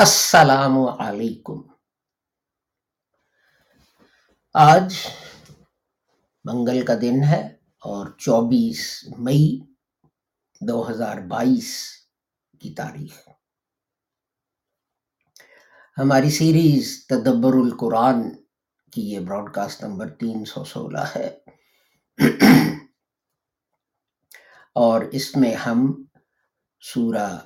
السلام علیکم۔ آج منگل کا دن ہے اور چوبیس مئی دو ہزار بائیس کی تاریخ۔ ہماری سیریز تدبر القرآن کی یہ براڈ کاسٹ نمبر تین سو سولہ ہے۔ اور اس میں ہم سورہ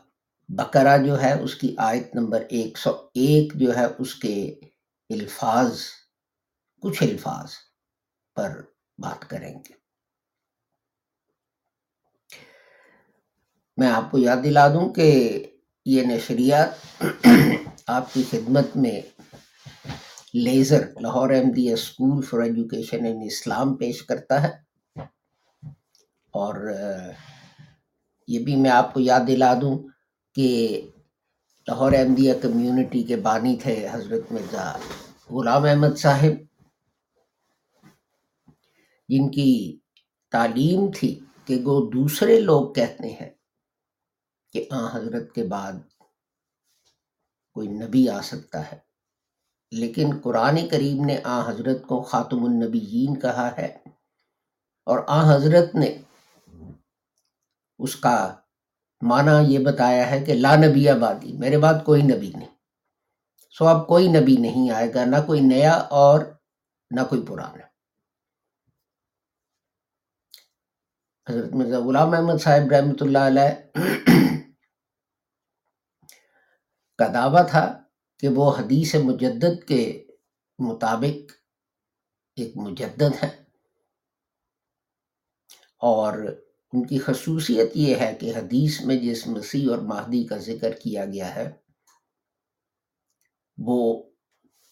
بقرہ جو ہے، اس کی آیت نمبر ایک سو ایک جو ہے، اس کے الفاظ، کچھ الفاظ پر بات کریں گے۔ میں آپ کو یاد دلا دوں کہ یہ نشریات آپ کی خدمت میں laser, Lahore Ahmadiyya school for education in Islam پیش کرتا ہے۔ اور یہ بھی میں آپ کو یاد دلا دوں کہ لاہور احمدیہ کمیونٹی کے بانی تھے حضرت مرزا غلام احمد صاحب۔ جن کی تعلیم تھی کہ وہ دوسرے لوگ کہتے ہیں کہ آ حضرت کے بعد کوئی نبی آ سکتا ہے۔ لیکن قرآن کریم نے آ حضرت کو خاتم النبیین کہا ہے اور آ حضرت نے اس کا معنی یہ بتایا ہے کہ لا نبی آبادی، میرے بعد کوئی نبی نہیں۔ سو اب کوئی نبی نہیں آئے گا، نہ کوئی نیا اور نہ کوئی پرانا۔ حضرت مرزا غلام احمد صاحب رحمۃ اللہ علیہ کا دعویٰ تھا کہ وہ حدیث مجدد کے مطابق ایک مجدد ہے اور ان کی خصوصیت یہ ہے کہ حدیث میں جس مسیح اور مہدی کا ذکر کیا گیا ہے، وہ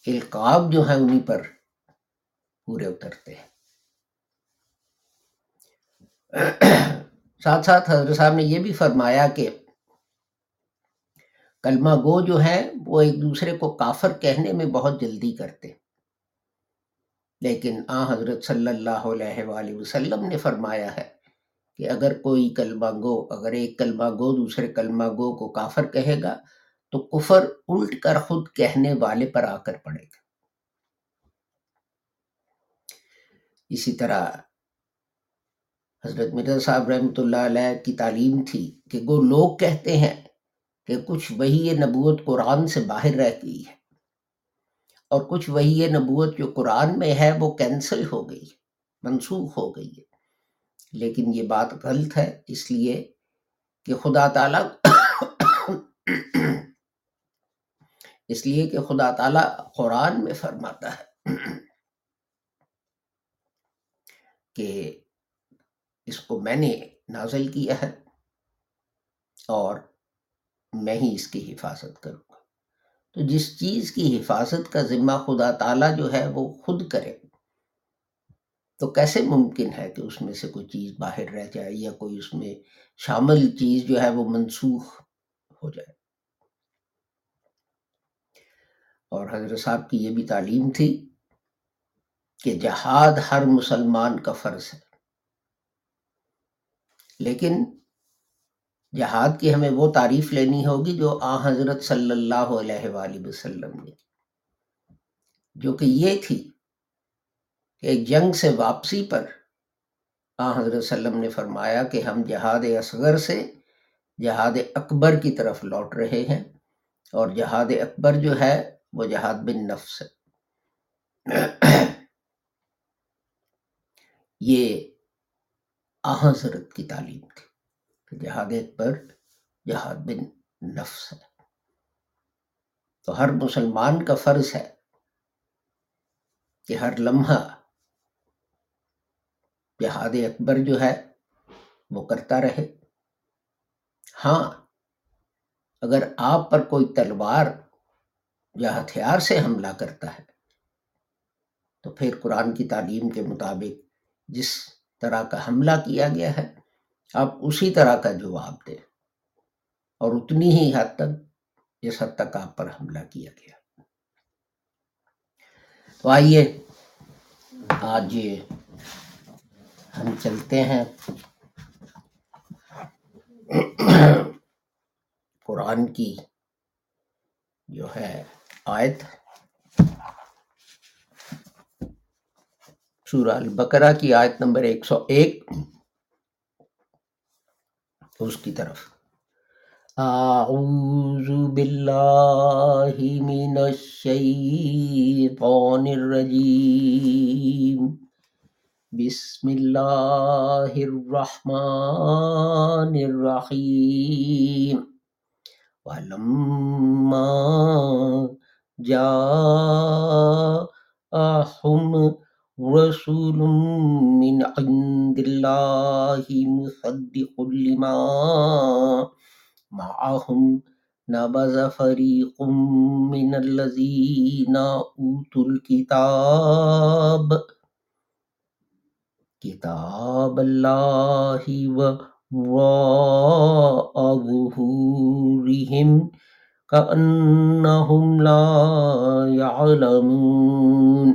القاب جو ہیں انہی پر پورے اترتے ہیں۔ ساتھ ساتھ حضرت صاحب نے یہ بھی فرمایا کہ کلمہ گو جو ہیں، وہ ایک دوسرے کو کافر کہنے میں بہت جلدی کرتے۔ لیکن آ حضرت صلی اللہ علیہ وآلہ وسلم نے فرمایا ہے کہ اگر کوئی کلمہ گو، اگر ایک کلمہ گو دوسرے کلمہ گو کو کافر کہے گا، تو کفر الٹ کر خود کہنے والے پر آ کر پڑے گا۔ اسی طرح حضرت مرزا صاحب رحمۃ اللہ علیہ کی تعلیم تھی کہ وہ لوگ کہتے ہیں کہ کچھ وہی نبوت قرآن سے باہر رہ گئی ہے اور کچھ وہی نبوت جو قرآن میں ہے وہ کینسل ہو گئی ہے منسوخ ہو گئی ہے۔ لیکن یہ بات غلط ہے، اس لیے کہ خدا تعالی اس لیے کہ خدا تعالی قرآن میں فرماتا ہے کہ اس کو میں نے نازل کیا ہے اور میں ہی اس کی حفاظت کروں گا۔ تو جس چیز کی حفاظت کا ذمہ خدا تعالی جو ہے وہ خود کرے۔ تو کیسے ممکن ہے کہ اس میں سے کوئی چیز باہر رہ جائے یا کوئی اس میں شامل چیز جو ہے وہ منسوخ ہو جائے؟ اور حضرت صاحب کی یہ بھی تعلیم تھی کہ جہاد ہر مسلمان کا فرض ہے، لیکن جہاد کی ہمیں وہ تعریف لینی ہوگی جو آ حضرت صلی اللہ علیہ وآلہ وسلم نے، جو کہ یہ تھی ایک جنگ سے واپسی پر آ حضرت وسلم نے فرمایا کہ ہم جہاد اصغر سے جہاد اکبر کی طرف لوٹ رہے ہیں اور جہاد اکبر جو ہے وہ جہاد بن نفس ہے۔ یہ حضرت کی تعلیم تھی جہاد اکبر جہاد بن نفس ہے۔ تو ہر مسلمان کا فرض ہے کہ ہر لمحہ جہاد اکبر جو ہے وہ کرتا رہے۔ ہاں اگر آپ پر کوئی تلوار یا ہتھیار سے حملہ کرتا ہے، تو پھر قرآن کی تعلیم کے مطابق جس طرح کا حملہ کیا گیا ہے، آپ اسی طرح کا جواب دیں۔ اور اتنی ہی حد تک جس حد تک آپ پر حملہ کیا گیا۔ تو آئیے، آج یہ ہم چلتے ہیں۔ قرآن کی جو ہے آیت، سورہ البقرہ کی آیت نمبر ایک سو ایک۔ اس کی طرف۔ اعوذ باللہ من الشیطان الرجیم۔ بسم اللہ الرحمن الرحیم ولما جاءهم رسول من عند الله مصدق لما معهم نبذ فريق من الذين أوتوا الكتاب كتاب الله وراء ظهورهم كأنهم لا يعلمون۔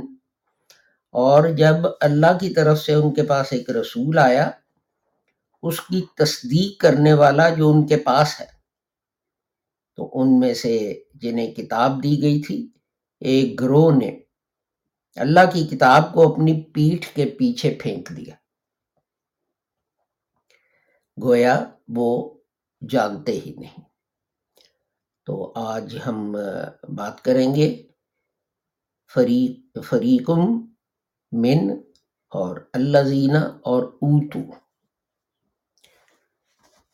اور جب اللہ کی طرف سے ان کے پاس ایک رسول آیا، اس کی تصدیق کرنے والا جو ان کے پاس ہے، تو ان میں سے جنہیں کتاب دی گئی تھی، ایک گروہ نے اللہ کی کتاب کو اپنی پیٹھ کے پیچھے پھینک دیا۔ گویا وہ جانتے ہی نہیں۔ تو آج ہم بات کریں گے۔ فریق فریقم من اور اللہ زینہ اور اوتو۔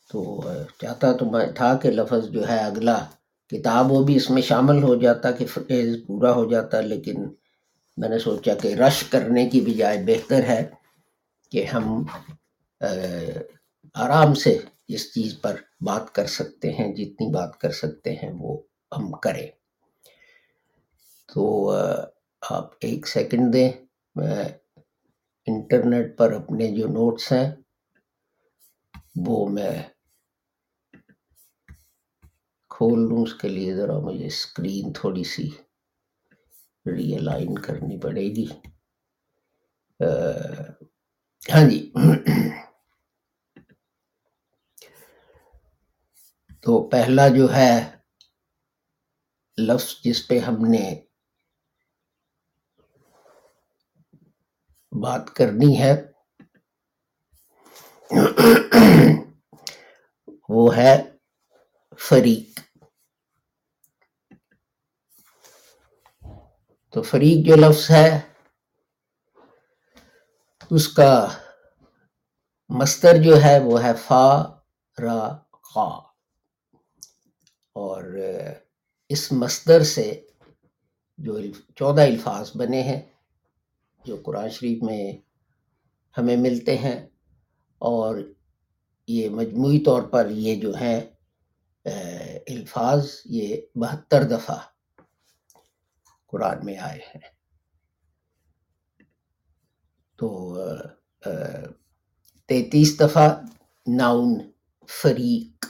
تو چاہتا تو میں تھا کہ لفظ جو ہے اگلا کتاب وہ بھی اس میں شامل ہو جاتا، کہ فیض پورا ہو جاتا، لیکن میں نے سوچا کہ رش کرنے کی بجائے بہتر ہے کہ ہم آرام سے اس چیز پر بات کر سکتے ہیں، جتنی بات کر سکتے ہیں وہ ہم کریں۔ تو آپ ایک سیکنڈ دیں۔ میں انٹرنیٹ پر اپنے جو نوٹس ہیں، وہ میں کھول لوں، اس کے لیے ذرا مجھے اسکرین تھوڑی سی۔ ری الائن کرنی پڑے گی ہاں جی تو پہلا جو ہے لفظ جس پہ ہم نے بات کرنی ہے وہ ہے فریق تو فریق جو لفظ ہے، اس کا مستر جو ہے وہ ہے فا، را خا اور اس مصدر سے جو چودہ الفاظ بنے ہیں، جو قرآن شریف میں ہمیں ملتے ہیں۔ اور یہ مجموعی طور پر یہ جو ہیں الفاظ، یہ بہتر دفعہ۔ قرآن میں آئے ہیں۔ تو تینتیس دفعہ ناؤن فریق۔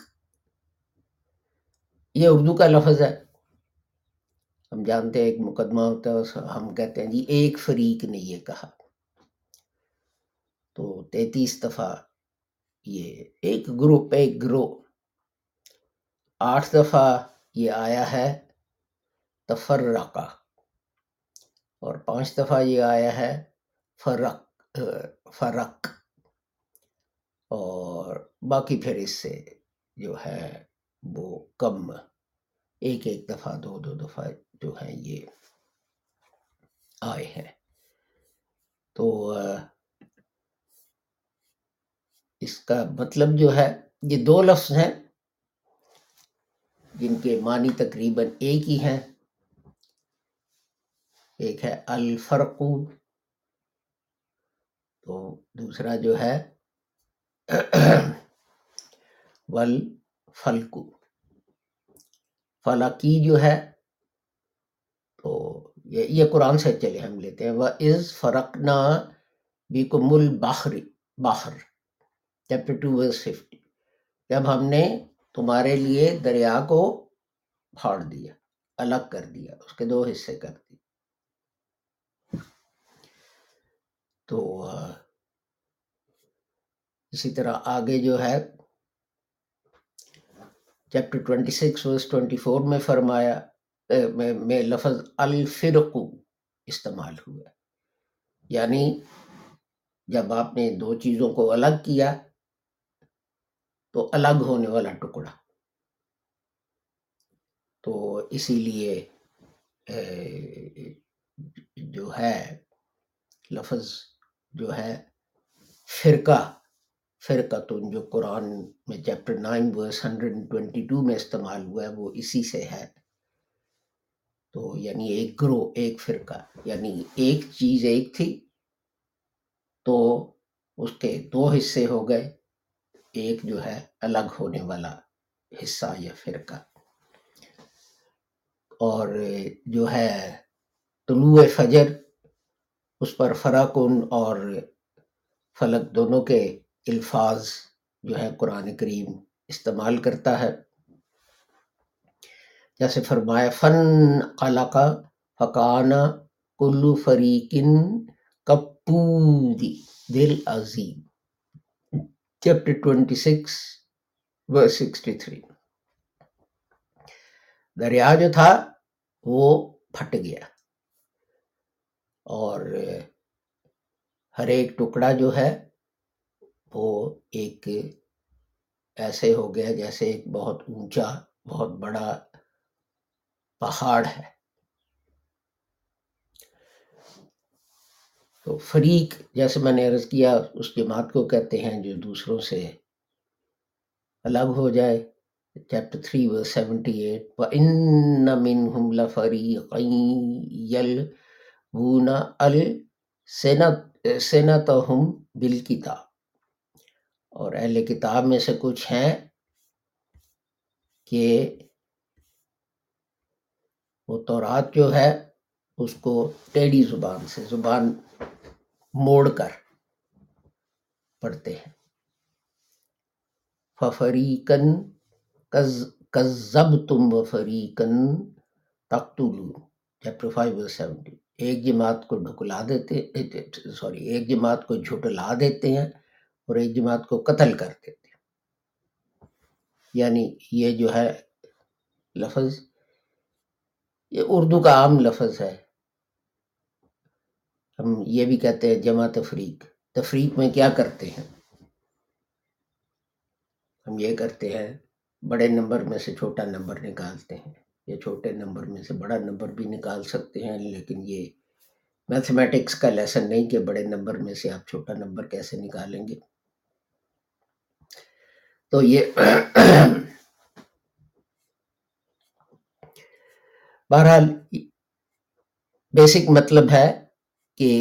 یہ اردو کا لفظ ہے۔ ہم جانتے ہیں ایک مقدمہ ہوتا ہے ہم کہتے ہیں جی ایک فریق نے یہ کہا۔ تو تینتیس دفعہ یہ ایک گروپ، ایک گروہ۔ آٹھ دفعہ یہ آیا ہے تفرقہ۔ اور پانچ دفعہ یہ آیا ہے، فرق فرق۔ اور باقی پھر اس سے جو ہے وہ کم، ایک ایک دفعہ، دو دو دفعہ جو ہیں یہ آئے ہیں۔ تو اس کا مطلب جو ہے، یہ دو لفظ ہیں جن کے معنی تقریباً ایک ہی ہیں۔ ایک ہے الفرقو تو دوسرا جو ہے ول فلکو فلکی جو ہے، تو یہ قرآن سے چلے ہم لیتے ہیں۔ وہ از فرقنا بیکم البحر باہر چیپٹر ٹو ورس ففٹی جب ہم نے تمہارے لیے دریا کو پھاڑ دیا، الگ کر دیا، اس کے دو حصے کر دیے۔ تو اسی طرح آگے جو ہے، chapter twenty six verse twenty four میں فرمایا میں لفظ الفرقو استعمال ہوا۔ یعنی جب آپ نے دو چیزوں کو الگ کیا، تو الگ ہونے والا ٹکڑا۔ تو اسی لیے جو ہے، لفظ جو ہے فرقہ فرقہ تن جو قرآن میں chapter nine verse hundred twenty two میں استعمال ہوا ہے، وہ اسی سے ہے۔ تو یعنی ایک گروہ، ایک فرقہ یعنی ایک چیز ایک تھی تو اس کے دو حصے ہو گئے۔ ایک جو ہے الگ ہونے والا حصہ یا فرقہ۔ اور جو ہے طلوع فجر اس پر فراکن اور فلک دونوں کے الفاظ جو ہے قرآن کریم استعمال کرتا ہے۔ جیسے فرمایا، فن قلق فقانہ کلو فریقن کپودی دل عظیم۔ Chapter twenty six sixty three. دریا جو تھا وہ پھٹ گیا۔ اور ہر ایک ٹکڑا جو ہے، وہ ایک ایسے ہو گیا جیسے ایک بہت اونچا، بہت بڑا پہاڑ ہے۔ تو فریق، جیسے میں نے عرض کیا، اس جماعت کو کہتے ہیں جو دوسروں سے الگ ہو جائے۔ چیپٹر تھری سیونٹی ایٹ و ان منہم لفریقین یلوون السنتہم بالکتاب۔ اور اہل کتاب میں سے کچھ ہیں کہ وہ تورات جو ہے، اس کو ٹیڑی زبان سے، زبان موڑ کر پڑھتے ہیں۔ ففریقن کزب تم فریقن تختلو چیپٹر فائیو سیونٹی ایک جی جماعت کو ڈھکلا دیتے، سوری، ایک جی جماعت کو جھٹلا دیتے ہیں اور ایک جی جماعت کو قتل کر دیتے ہیں۔ یعنی یہ جو ہے لفظ، یہ اردو کا عام لفظ ہے۔ ہم یہ بھی کہتے ہیں جمع تفریق۔ تفریق میں کیا کرتے ہیں؟ ہم یہ کرتے ہیں، بڑے نمبر میں سے چھوٹا نمبر نکالتے ہیں۔ یا چھوٹے نمبر میں سے بڑا نمبر بھی نکال سکتے ہیں، لیکن یہ میتھمیٹکس کا لیسن نہیں کہ بڑے نمبر میں سے آپ چھوٹا نمبر کیسے نکالیں گے۔ تو یہ بہرحال بیسک مطلب ہے کہ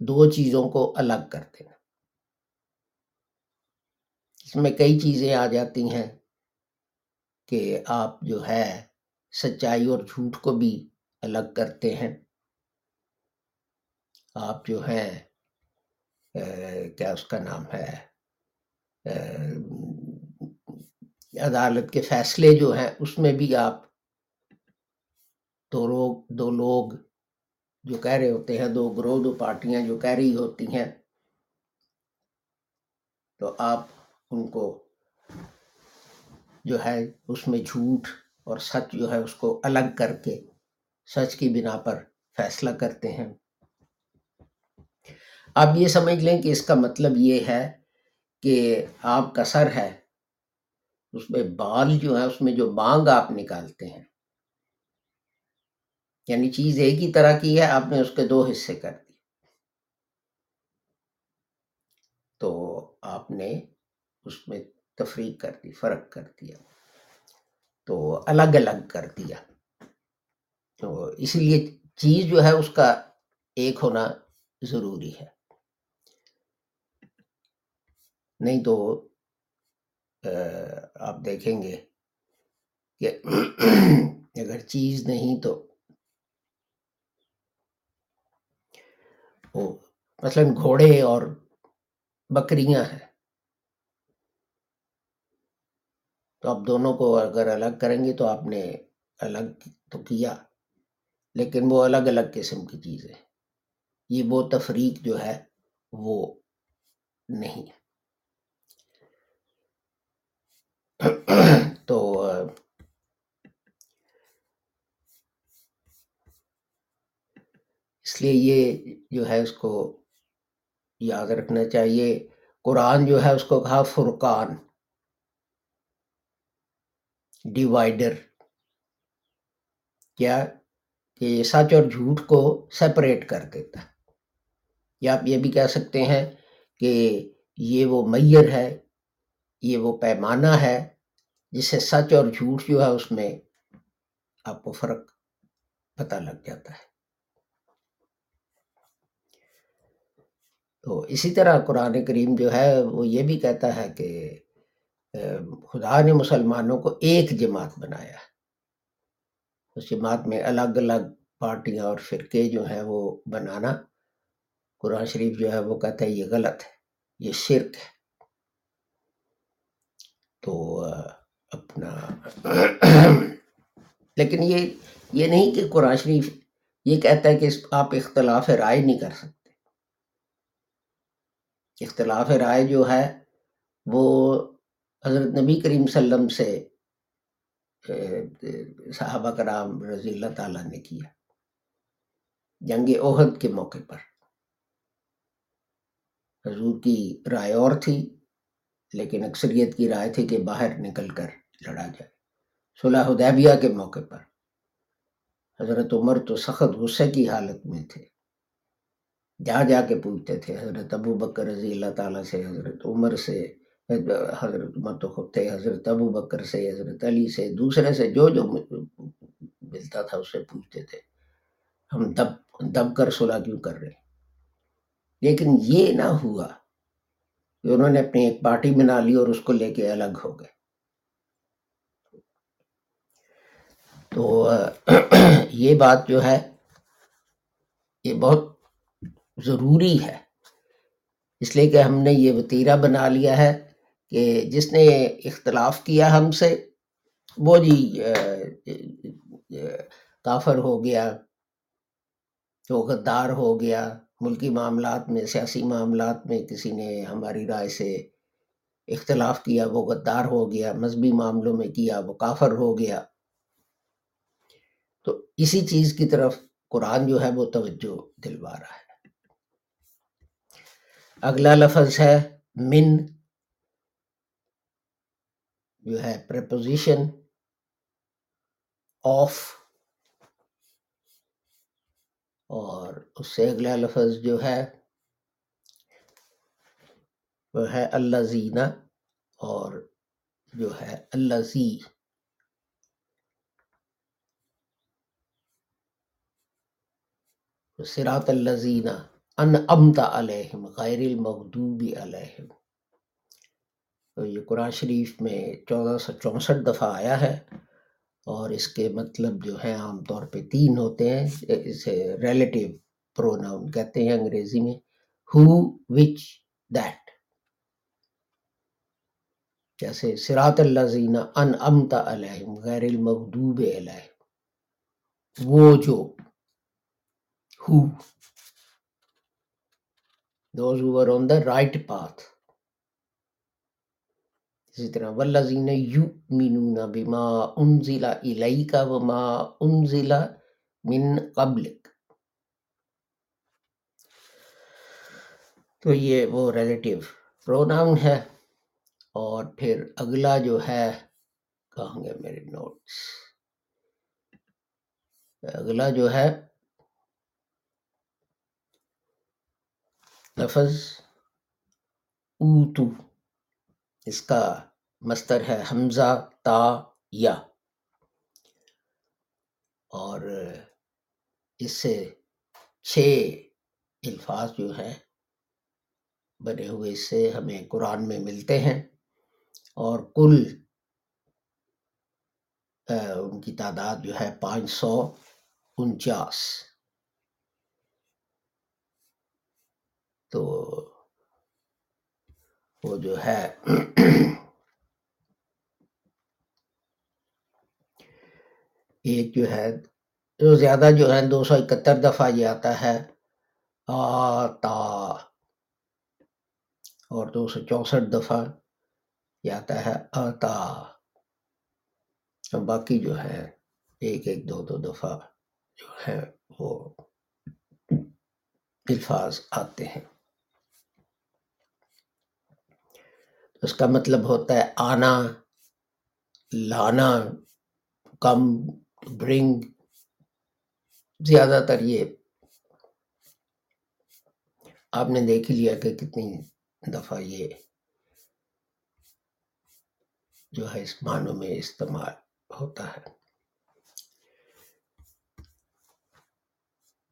دو چیزوں کو الگ کر دینا۔ اس میں کئی چیزیں آ جاتی ہیں کہ آپ جو ہے سچائی اور جھوٹ کو بھی الگ کرتے ہیں۔ آپ جو ہے کیا اس کا نام ہے؟ عدالت کے فیصلے جو ہیں، اس میں بھی آپ دو لوگ دو لوگ جو کہہ رہے ہوتے ہیں، دو گروہ، دو پارٹیاں جو کہہ رہی ہوتی ہیں، تو آپ ان کو جو ہے، اس میں جھوٹ اور سچ جو ہے اس کو الگ کر کے سچ کی بنا پر فیصلہ کرتے ہیں۔ آپ یہ سمجھ لیں کہ اس کا مطلب یہ ہے کہ آپ کا سر ہے، اس میں بال جو ہے، اس میں جو مانگ آپ نکالتے ہیں۔ یعنی چیز ایک ہی طرح کی ہے، آپ نے اس کے دو حصے کر دی تو آپ نے اس میں تفریق کر دی، فرق کر دیا۔ تو الگ الگ کر دیا۔ تو اسی لیے چیز جو ہے اس کا ایک ہونا ضروری ہے۔ نہیں تو آپ دیکھیں گے کہ اگر چیز نہیں تو مثلا گھوڑے اور بکریاں ہیں۔ تو آپ دونوں کو اگر الگ کریں گے تو آپ نے الگ تو کیا، لیکن وہ الگ الگ قسم کی چیزیں یہ وہ تفریق جو ہے وہ نہیں۔ تو، اس لیے یہ جو ہے اس کو یاد رکھنا چاہیے۔ قرآن جو ہے اس کو کہا، فرقان۔ ڈیوائڈر کیا کہ سچ اور جھوٹ کو سپریٹ کر دیتا یا آپ یہ بھی کہہ سکتے ہیں کہ یہ وہ میئر ہے، یہ وہ پیمانہ ہے جس سے سچ اور جھوٹ جو ہے اس میں آپ کو فرق پتہ لگ جاتا ہے۔ تو اسی طرح قرآن کریم جو ہے وہ یہ بھی کہتا ہے کہ خدا نے مسلمانوں کو ایک جماعت بنایا اس جماعت میں الگ الگ پارٹیاں اور فرقے جو ہیں وہ بنانا، قرآن شریف جو ہے وہ کہتا ہے یہ غلط ہے، یہ شرک ہے۔ تو اپنا لیکن یہ یہ نہیں کہ قرآن شریف یہ کہتا ہے کہ آپ اختلاف رائے نہیں کر سکتے۔ اختلاف رائے جو ہے وہ حضرت نبی کریم صلی اللہ علیہ وسلم سے صحابہ کرام رضی اللہ تعالیٰ نے کیا جنگ عہد کے موقع پر۔ حضور کی رائے اور تھی، لیکن اکثریت کی رائے تھی کہ باہر نکل کر لڑا جائے۔ صلح حدیبیہ کے موقع پر حضرت عمر تو سخت غصے کی حالت میں تھے۔ جا جا کے پوچھتے تھے، حضرت ابو بکر رضی اللہ تعالیٰ سے، حضرت عمر سے حضرت عمر تو خود تھے، حضرت ابو بکر سے، حضرت علی سے، دوسرے سے، جو جو ملتا تھا اس سے پوچھتے تھے، ہم دب دب کر صلح کیوں کر رہے لیکن یہ نہ ہوا کہ انہوں نے اپنی ایک پارٹی بنا لی اور اس کو لے کے الگ ہو گئے۔ تو یہ بات جو ہے، یہ بہت ضروری ہے۔ اس لیے کہ ہم نے یہ وطیرہ بنا لیا ہے۔ کہ جس نے اختلاف کیا ہم سے، وہ جی کافر ہو گیا تو غدار ہو گیا، ملکی معاملات میں، سیاسی معاملات میں کسی نے ہماری رائے سے اختلاف کیا، وہ غدار ہو گیا، مذہبی معاملوں میں کیا، وہ کافر ہو گیا۔ تو اسی چیز کی طرف قرآن جو ہے وہ توجہ دلوا رہا ہے۔ اگلا لفظ ہے من جو ہے پریپوزیشن آف اور اس سے اگلا لفظ جو ہے وہ ہے اللہ زینہ اور جو ہے اللہ زی سرات اللہ زینہ ان امتا علیہم غیر المغدوب علیہم۔ یہ قرآن شریف میں چودہ سو چونسٹھ دفعہ آیا ہے اور اس کے مطلب جو ہے عام طور پہ تین ہوتے ہیں، اسے ریلیٹیو پروناؤن کہتے ہیں انگریزی میں۔ ہو وچ دیٹ جیسے سرات اللہ زینہ ان امتا علیہم، غیر المغدوب علیہم۔ وہ جو ہو those who were on the right path. اسی طرح والذین یؤمنون بما انزل الیک وما انزل من قبلک تو یہ وہ ریلیٹیو پروناؤن ہے۔ اور پھر اگلا جو ہے، کہاں گے میرے نوٹس اگلا جو ہے، لفظ اوتو، اس کا مستر ہے، حمزہ، تا، یا۔ اور اس سے چھ الفاظ جو ہیں بنے ہوئے، اس سے ہمیں قرآن میں ملتے ہیں۔ اور کل ان کی تعداد جو ہے پانچ سو انچاس۔ تو وہ جو ہے ایک جو ہے جو زیادہ جو ہے دو سو اکہتر دفعہ یہ آتا ہے۔ آتا۔ اور دو سو چونسٹھ دفعہ یہ آتا ہے۔ آتا۔ اور باقی جو ہے، ایک ایک دو دو دفعہ جو ہے وہ الفاظ آتے ہیں۔ اس کا مطلب ہوتا ہے آنا، لانا، کم برنگ زیادہ تر یہ آپ نے دیکھ لیا کہ کتنی دفعہ یہ جو ہے اس معنوں میں استعمال ہوتا ہے۔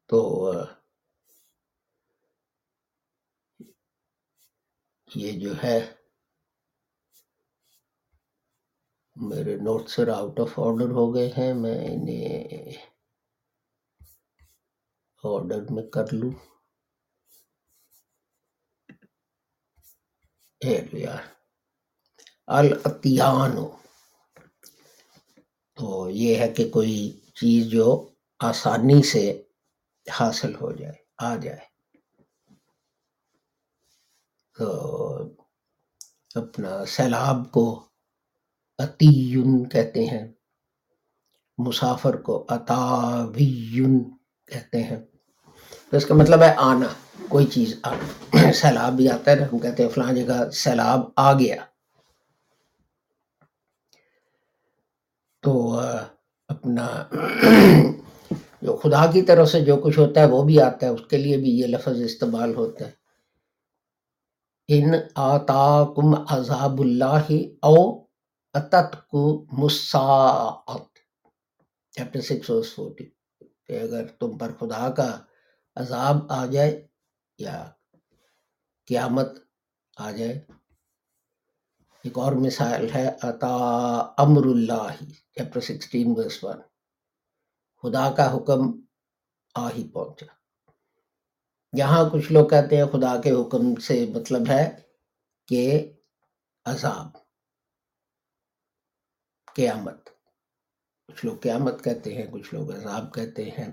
تو، یہ جو ہے میرے note sir out of order ہو گئے ہیں، میں انہیں آرڈر میں کر لوں۔ الاتیانو۔ تو یہ ہے کہ کوئی چیز جو آسانی سے حاصل ہو جائے، آ جائے۔ تو اپنا سیلاب کو اتیون کہتے ہیں۔ مسافر کو اتاویون کہتے ہیں۔ تو اس کا مطلب ہے آنا، کوئی چیز آنا۔ سیلاب بھی آتا ہے نا، ہم کہتے ہیں فلاں جگہ سیلاب آ گیا۔ تو اپنا جو خدا کی طرف سے جو کچھ ہوتا ہے وہ بھی آتا ہے، اس کے لیے بھی یہ لفظ استعمال ہوتا ہے۔ ان آتا کم عذاب اللہ او چیپٹر سکس اور فورٹی کہ اگر تم پر خدا کا عذاب آ جائے یا قیامت آ جائے۔ ایک اور مثال ہے عطا امر اللہ۔ چیپٹر سکسٹین ورس ون خدا کا حکم آ ہی پہنچا۔ یہاں کچھ لوگ کہتے ہیں خدا کے حکم سے مطلب ہے کہ عذاب۔ قیامت۔ کچھ لوگ قیامت کہتے ہیں، کچھ لوگ عذاب کہتے ہیں۔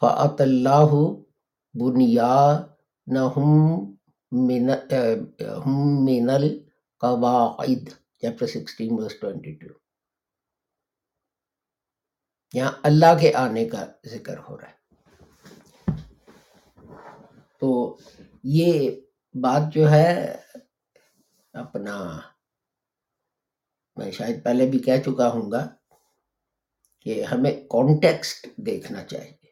فعت اللہ بنیا نہ من القواعد۔ Chapter sixteen verse twenty two یہاں اللہ کے آنے کا ذکر ہو رہا ہے۔ تو یہ بات جو ہے اپنا، میں شاید پہلے بھی کہہ چکا ہوں گا کہ ہمیں کانٹیکسٹ دیکھنا چاہیے،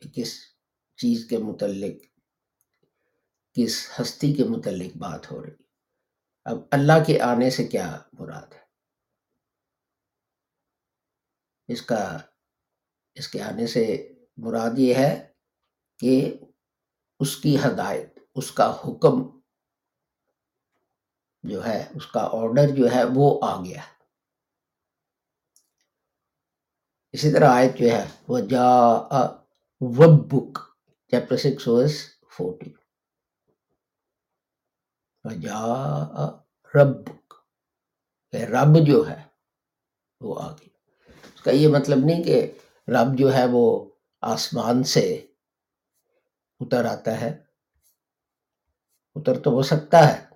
کہ کس چیز کے متعلق، کس ہستی کے متعلق بات ہو رہی۔ اب اللہ کے آنے سے کیا مراد ہے؟ اس کا، اس کے آنے سے مراد یہ ہے کہ اس کی ہدایت اس کا حکم جو ہے، اس کا آرڈر جو ہے، وہ آ گیا۔ اسی طرح آیت جو ہے وہ جا وب بک چیپٹر سکس ورس فورٹی جا رب رب جو ہے، وہ آ گئی اس کا یہ مطلب نہیں کہ رب جو ہے، وہ آسمان سے اتر آتا ہے۔ اتر تو ہو سکتا ہے۔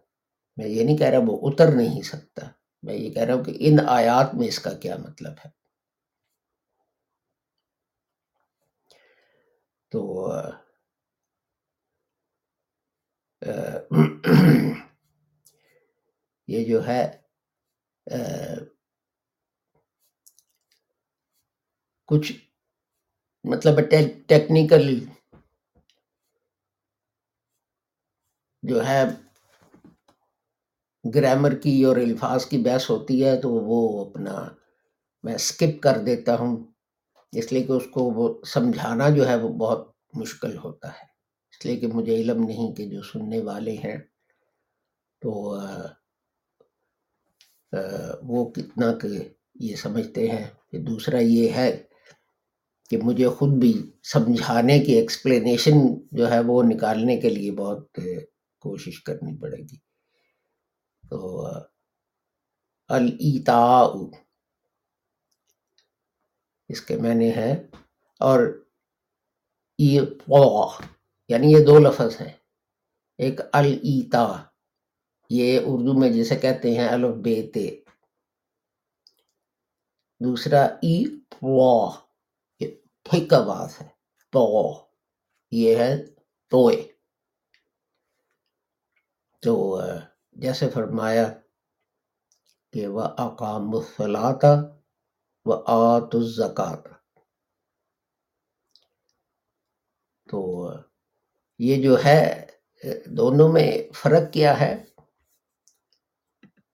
میں یہ نہیں کہہ رہا وہ اتر نہیں سکتا۔ میں یہ کہہ رہا ہوں کہ ان آیات میں اس کا کیا مطلب ہے۔ تو یہ جو ہے کچھ مطلب ٹیکنیکل جو ہے گرامر کی اور الفاظ کی بحث ہوتی ہے تو وہ اپنا میں سکپ کر دیتا ہوں، اس لیے کہ اس کو وہ سمجھانا جو ہے وہ بہت مشکل ہوتا ہے۔ اس لیے کہ مجھے علم نہیں کہ جو سننے والے ہیں تو وہ کتنا کہ یہ سمجھتے ہیں۔ کہ دوسرا یہ ہے کہ مجھے خود بھی سمجھانے کی ایکسپلینیشن جو ہے وہ نکالنے کے لیے بہت کوشش کرنی پڑے گی۔ تو التا اس کے معنی ہے اور یعنی یہ دو لفظ ہیں۔ ایک التا یہ اردو میں جسے کہتے ہیں الف بیتے دوسرا ای یہ ٹھیک کا بات ہے۔ تو یہ ہے توئے تو جیسے فرمایا کہ وہ اقام الصلاطہ و آت الزکات تو یہ جو ہے دونوں میں فرق کیا ہے؟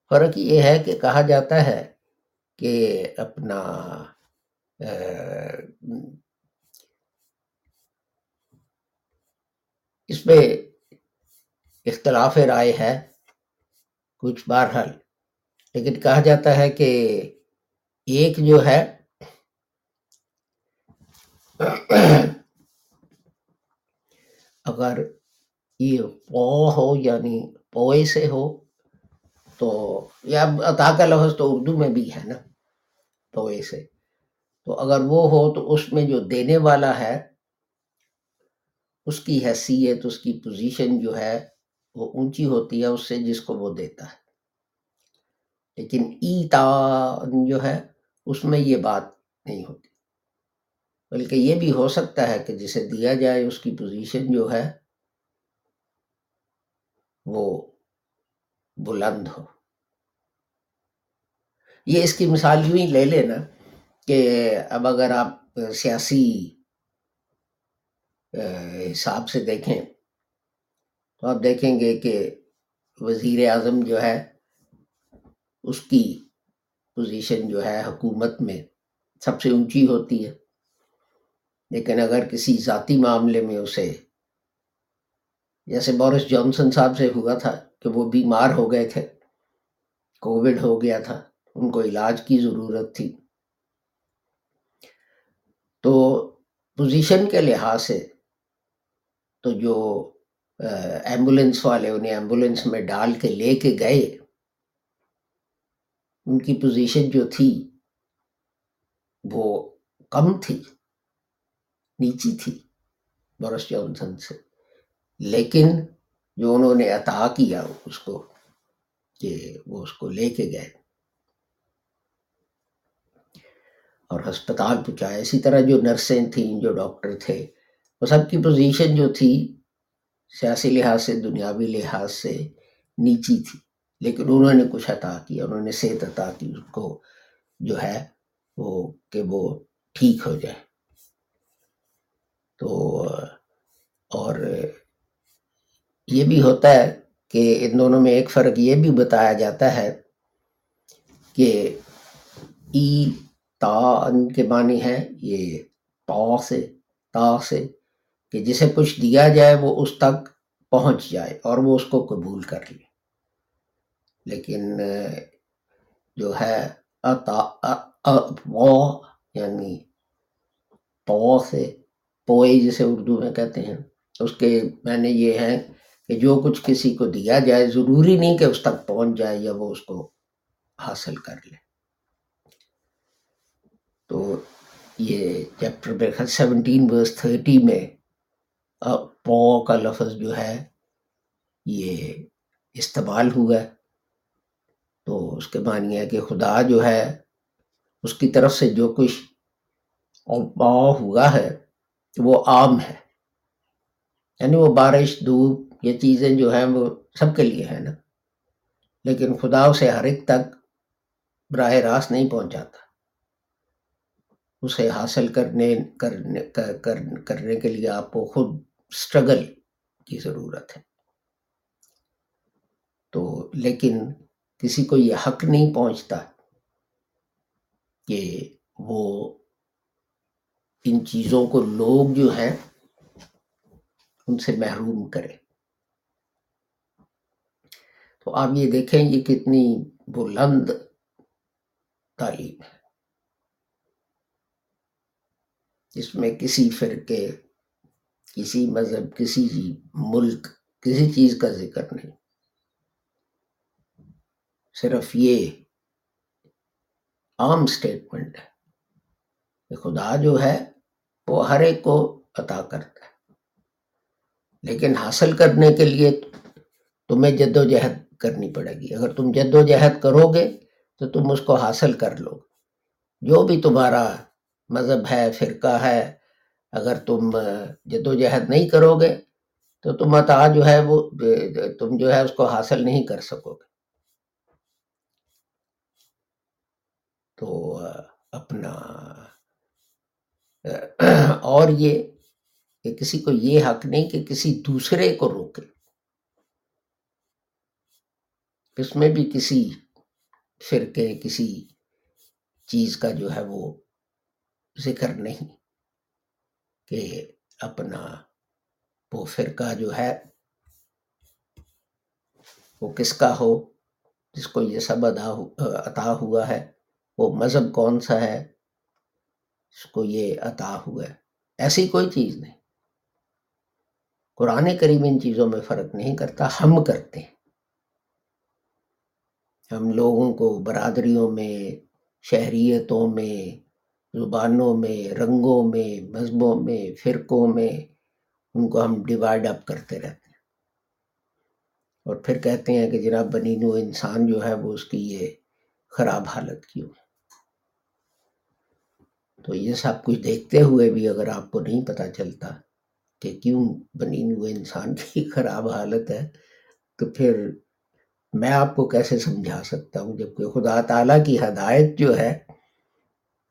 فرق یہ ہے کہ کہا جاتا ہے کہ اپنا اس میں اختلاف رائے ہے، کچھ بہرحال۔ لیکن کہا جاتا ہے کہ ایک جو ہے، اگر یہ پو ہو یعنی پوئے سے ہو، تو یا عطا کا لفظ تو اردو میں بھی ہے نا، پوئے سے۔ تو اگر وہ ہو تو اس میں جو دینے والا ہے، اس کی حیثیت، اس کی پوزیشن جو ہے وہ اونچی ہوتی ہے، اس سے جس کو وہ دیتا ہے۔ لیکن ایتا جو ہے، اس میں یہ بات نہیں ہوتی۔ بلکہ یہ بھی ہو سکتا ہے کہ جسے دیا جائے، اس کی پوزیشن جو ہے، وہ بلند ہو۔ یہ اس کی مثال یوں ہی لے لینا کہ اب اگر آپ سیاسی حساب سے دیکھیں تو آپ دیکھیں گے کہ وزیر اعظم جو ہے، اس کی پوزیشن جو ہے حکومت میں سب سے اونچی ہوتی ہے۔ لیکن اگر کسی ذاتی معاملے میں اسے، جیسے بورس جانسن صاحب سے ہوا تھا کہ وہ بیمار ہو گئے تھے، کووڈ ہو گیا تھا، ان کو علاج کی ضرورت تھی۔ تو پوزیشن کے لحاظ سے تو جو ایمبولینس والے انہیں ایمبولینس میں ڈال کے لے کے گئے۔ ان کی پوزیشن جو تھی، وہ کم تھی، نیچی تھی، بورس جانسن سے۔ لیکن جو انہوں نے عطا کیا، اس کو کہ وہ اس کو لے کے گئے۔ اور ہسپتال پہنچایا اسی طرح جو نرسیں تھیں، جو ڈاکٹر تھے، وہ سب کی پوزیشن جو تھی سیاسی لحاظ سے، دنیاوی لحاظ سے نیچی تھی، لیکن انہوں نے کچھ عطا کیا انہوں نے صحت عطا کی اس کو جو ہے وہ کہ وہ ٹھیک ہو جائے۔ تو، اور یہ بھی ہوتا ہے کہ ان دونوں میں ایک فرق یہ بھی بتایا جاتا ہے کہ ای، تا، ان کے معنی ہے یہ تا سے تا سے کہ جسے کچھ دیا جائے وہ اس تک پہنچ جائے اور وہ اس کو قبول کر لے۔ لیکن، جو ہے یعنی پو سے پوئے جسے اردو میں کہتے ہیں، اس کے میں نے یہ ہے کہ جو کچھ کسی کو دیا جائے، ضروری نہیں کہ اس تک پہنچ جائے یا وہ اس کو حاصل کر لے۔ تو یہ چیپٹر سیونٹین ورس تھرٹی میں پو کا لفظ جو ہے یہ استعمال ہوا ہے۔ تو اس کے معنی ہے کہ خدا جو ہے اس کی طرف سے جو کچھ ہوا ہے، وہ عام ہے۔ یعنی وہ بارش، دھوپ، یہ چیزیں جو ہیں وہ سب کے لیے ہیں نا۔ لیکن خدا اسے ہر ایک تک براہ راست نہیں پہنچاتا۔ اسے حاصل کرنے کرنے کرنے کے لیے آپ کو خود سٹرگل کی ضرورت ہے۔ تو لیکن کسی کو یہ حق نہیں پہنچتا کہ وہ ان چیزوں کو لوگ جو ہیں ان سے محروم کرے۔ تو آپ یہ دیکھیں یہ کتنی بلند تعلیم ہے۔ جس میں کسی فرقے کسی مذہب، کسی ملک، کسی چیز کا ذکر نہیں۔ صرف یہ عام سٹیٹمنٹ ہے کہ خدا جو ہے وہ ہر ایک کو عطا کرتا ہے۔ لیکن حاصل کرنے کے لیے تمہیں جد و جہد کرنی پڑے گی۔ اگر تم جد و جہد کرو گے تو تم اس کو حاصل کر لو جو بھی تمہارا مذہب ہے، فرقہ ہے اگر تم جد و جہد نہیں کرو گے، تو تم عطا جو ہے وہ تم جو ہے اس کو حاصل نہیں کر سکو گے۔ تو اپنا اور یہ کہ کسی کو یہ حق نہیں کہ کسی دوسرے کو روکے۔ اس میں بھی کسی فرقے، کسی چیز کا جو ہے وہ ذکر نہیں۔ کہ اپنا وہ فرقہ جو ہے، وہ کس کا ہو، جس کو یہ سب ادا عطا ہوا ہے، وہ مذہب کون سا ہے، اس کو یہ عطا ہوا ہے۔ ایسی کوئی چیز نہیں۔ قرآن کریم ان چیزوں میں فرق نہیں کرتا، ہم کرتے ہیں۔ ہم لوگوں کو برادریوں میں، شہریتوں میں زبانوں میں، رنگوں میں، مذہبوں میں، فرقوں میں ان کو ہم ڈیوائڈ اپ کرتے رہتے ہیں۔ اور پھر کہتے ہیں کہ جناب بنی نو انسان جو ہے وہ اس کی یہ خراب حالت کیوں ہے؟ تو یہ سب کچھ دیکھتے ہوئے بھی اگر آپ کو نہیں پتہ چلتا کہ کیوں بنی نو انسان کی خراب حالت ہے، تو پھر میں آپ کو کیسے سمجھا سکتا ہوں جبکہ خدا تعالیٰ کی ہدایت جو ہے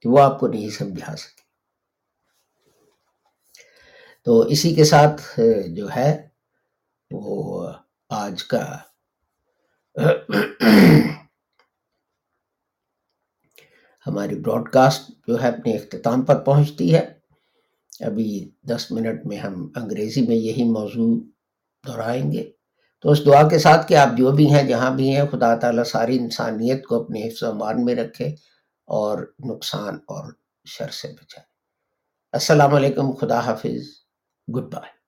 وہ آپ کو نہیں سمجھا سکے۔ تو اسی کے ساتھ جو ہے، وہ آج کا ہماری براڈ کاسٹ جو ہے اپنے اختتام پر پہنچتی ہے۔ ابھی دس منٹ میں ہم انگریزی میں یہی موضوع دہرائیں گے۔ تو اس دعا کے ساتھ کہ آپ جو بھی ہیں، جہاں بھی ہیں، خدا تعالیٰ ساری انسانیت کو اپنے حفظ و امان میں رکھے۔ اور نقصان اور شر سے بچائے۔ السلام علیکم خدا حافظ گڈ بائے۔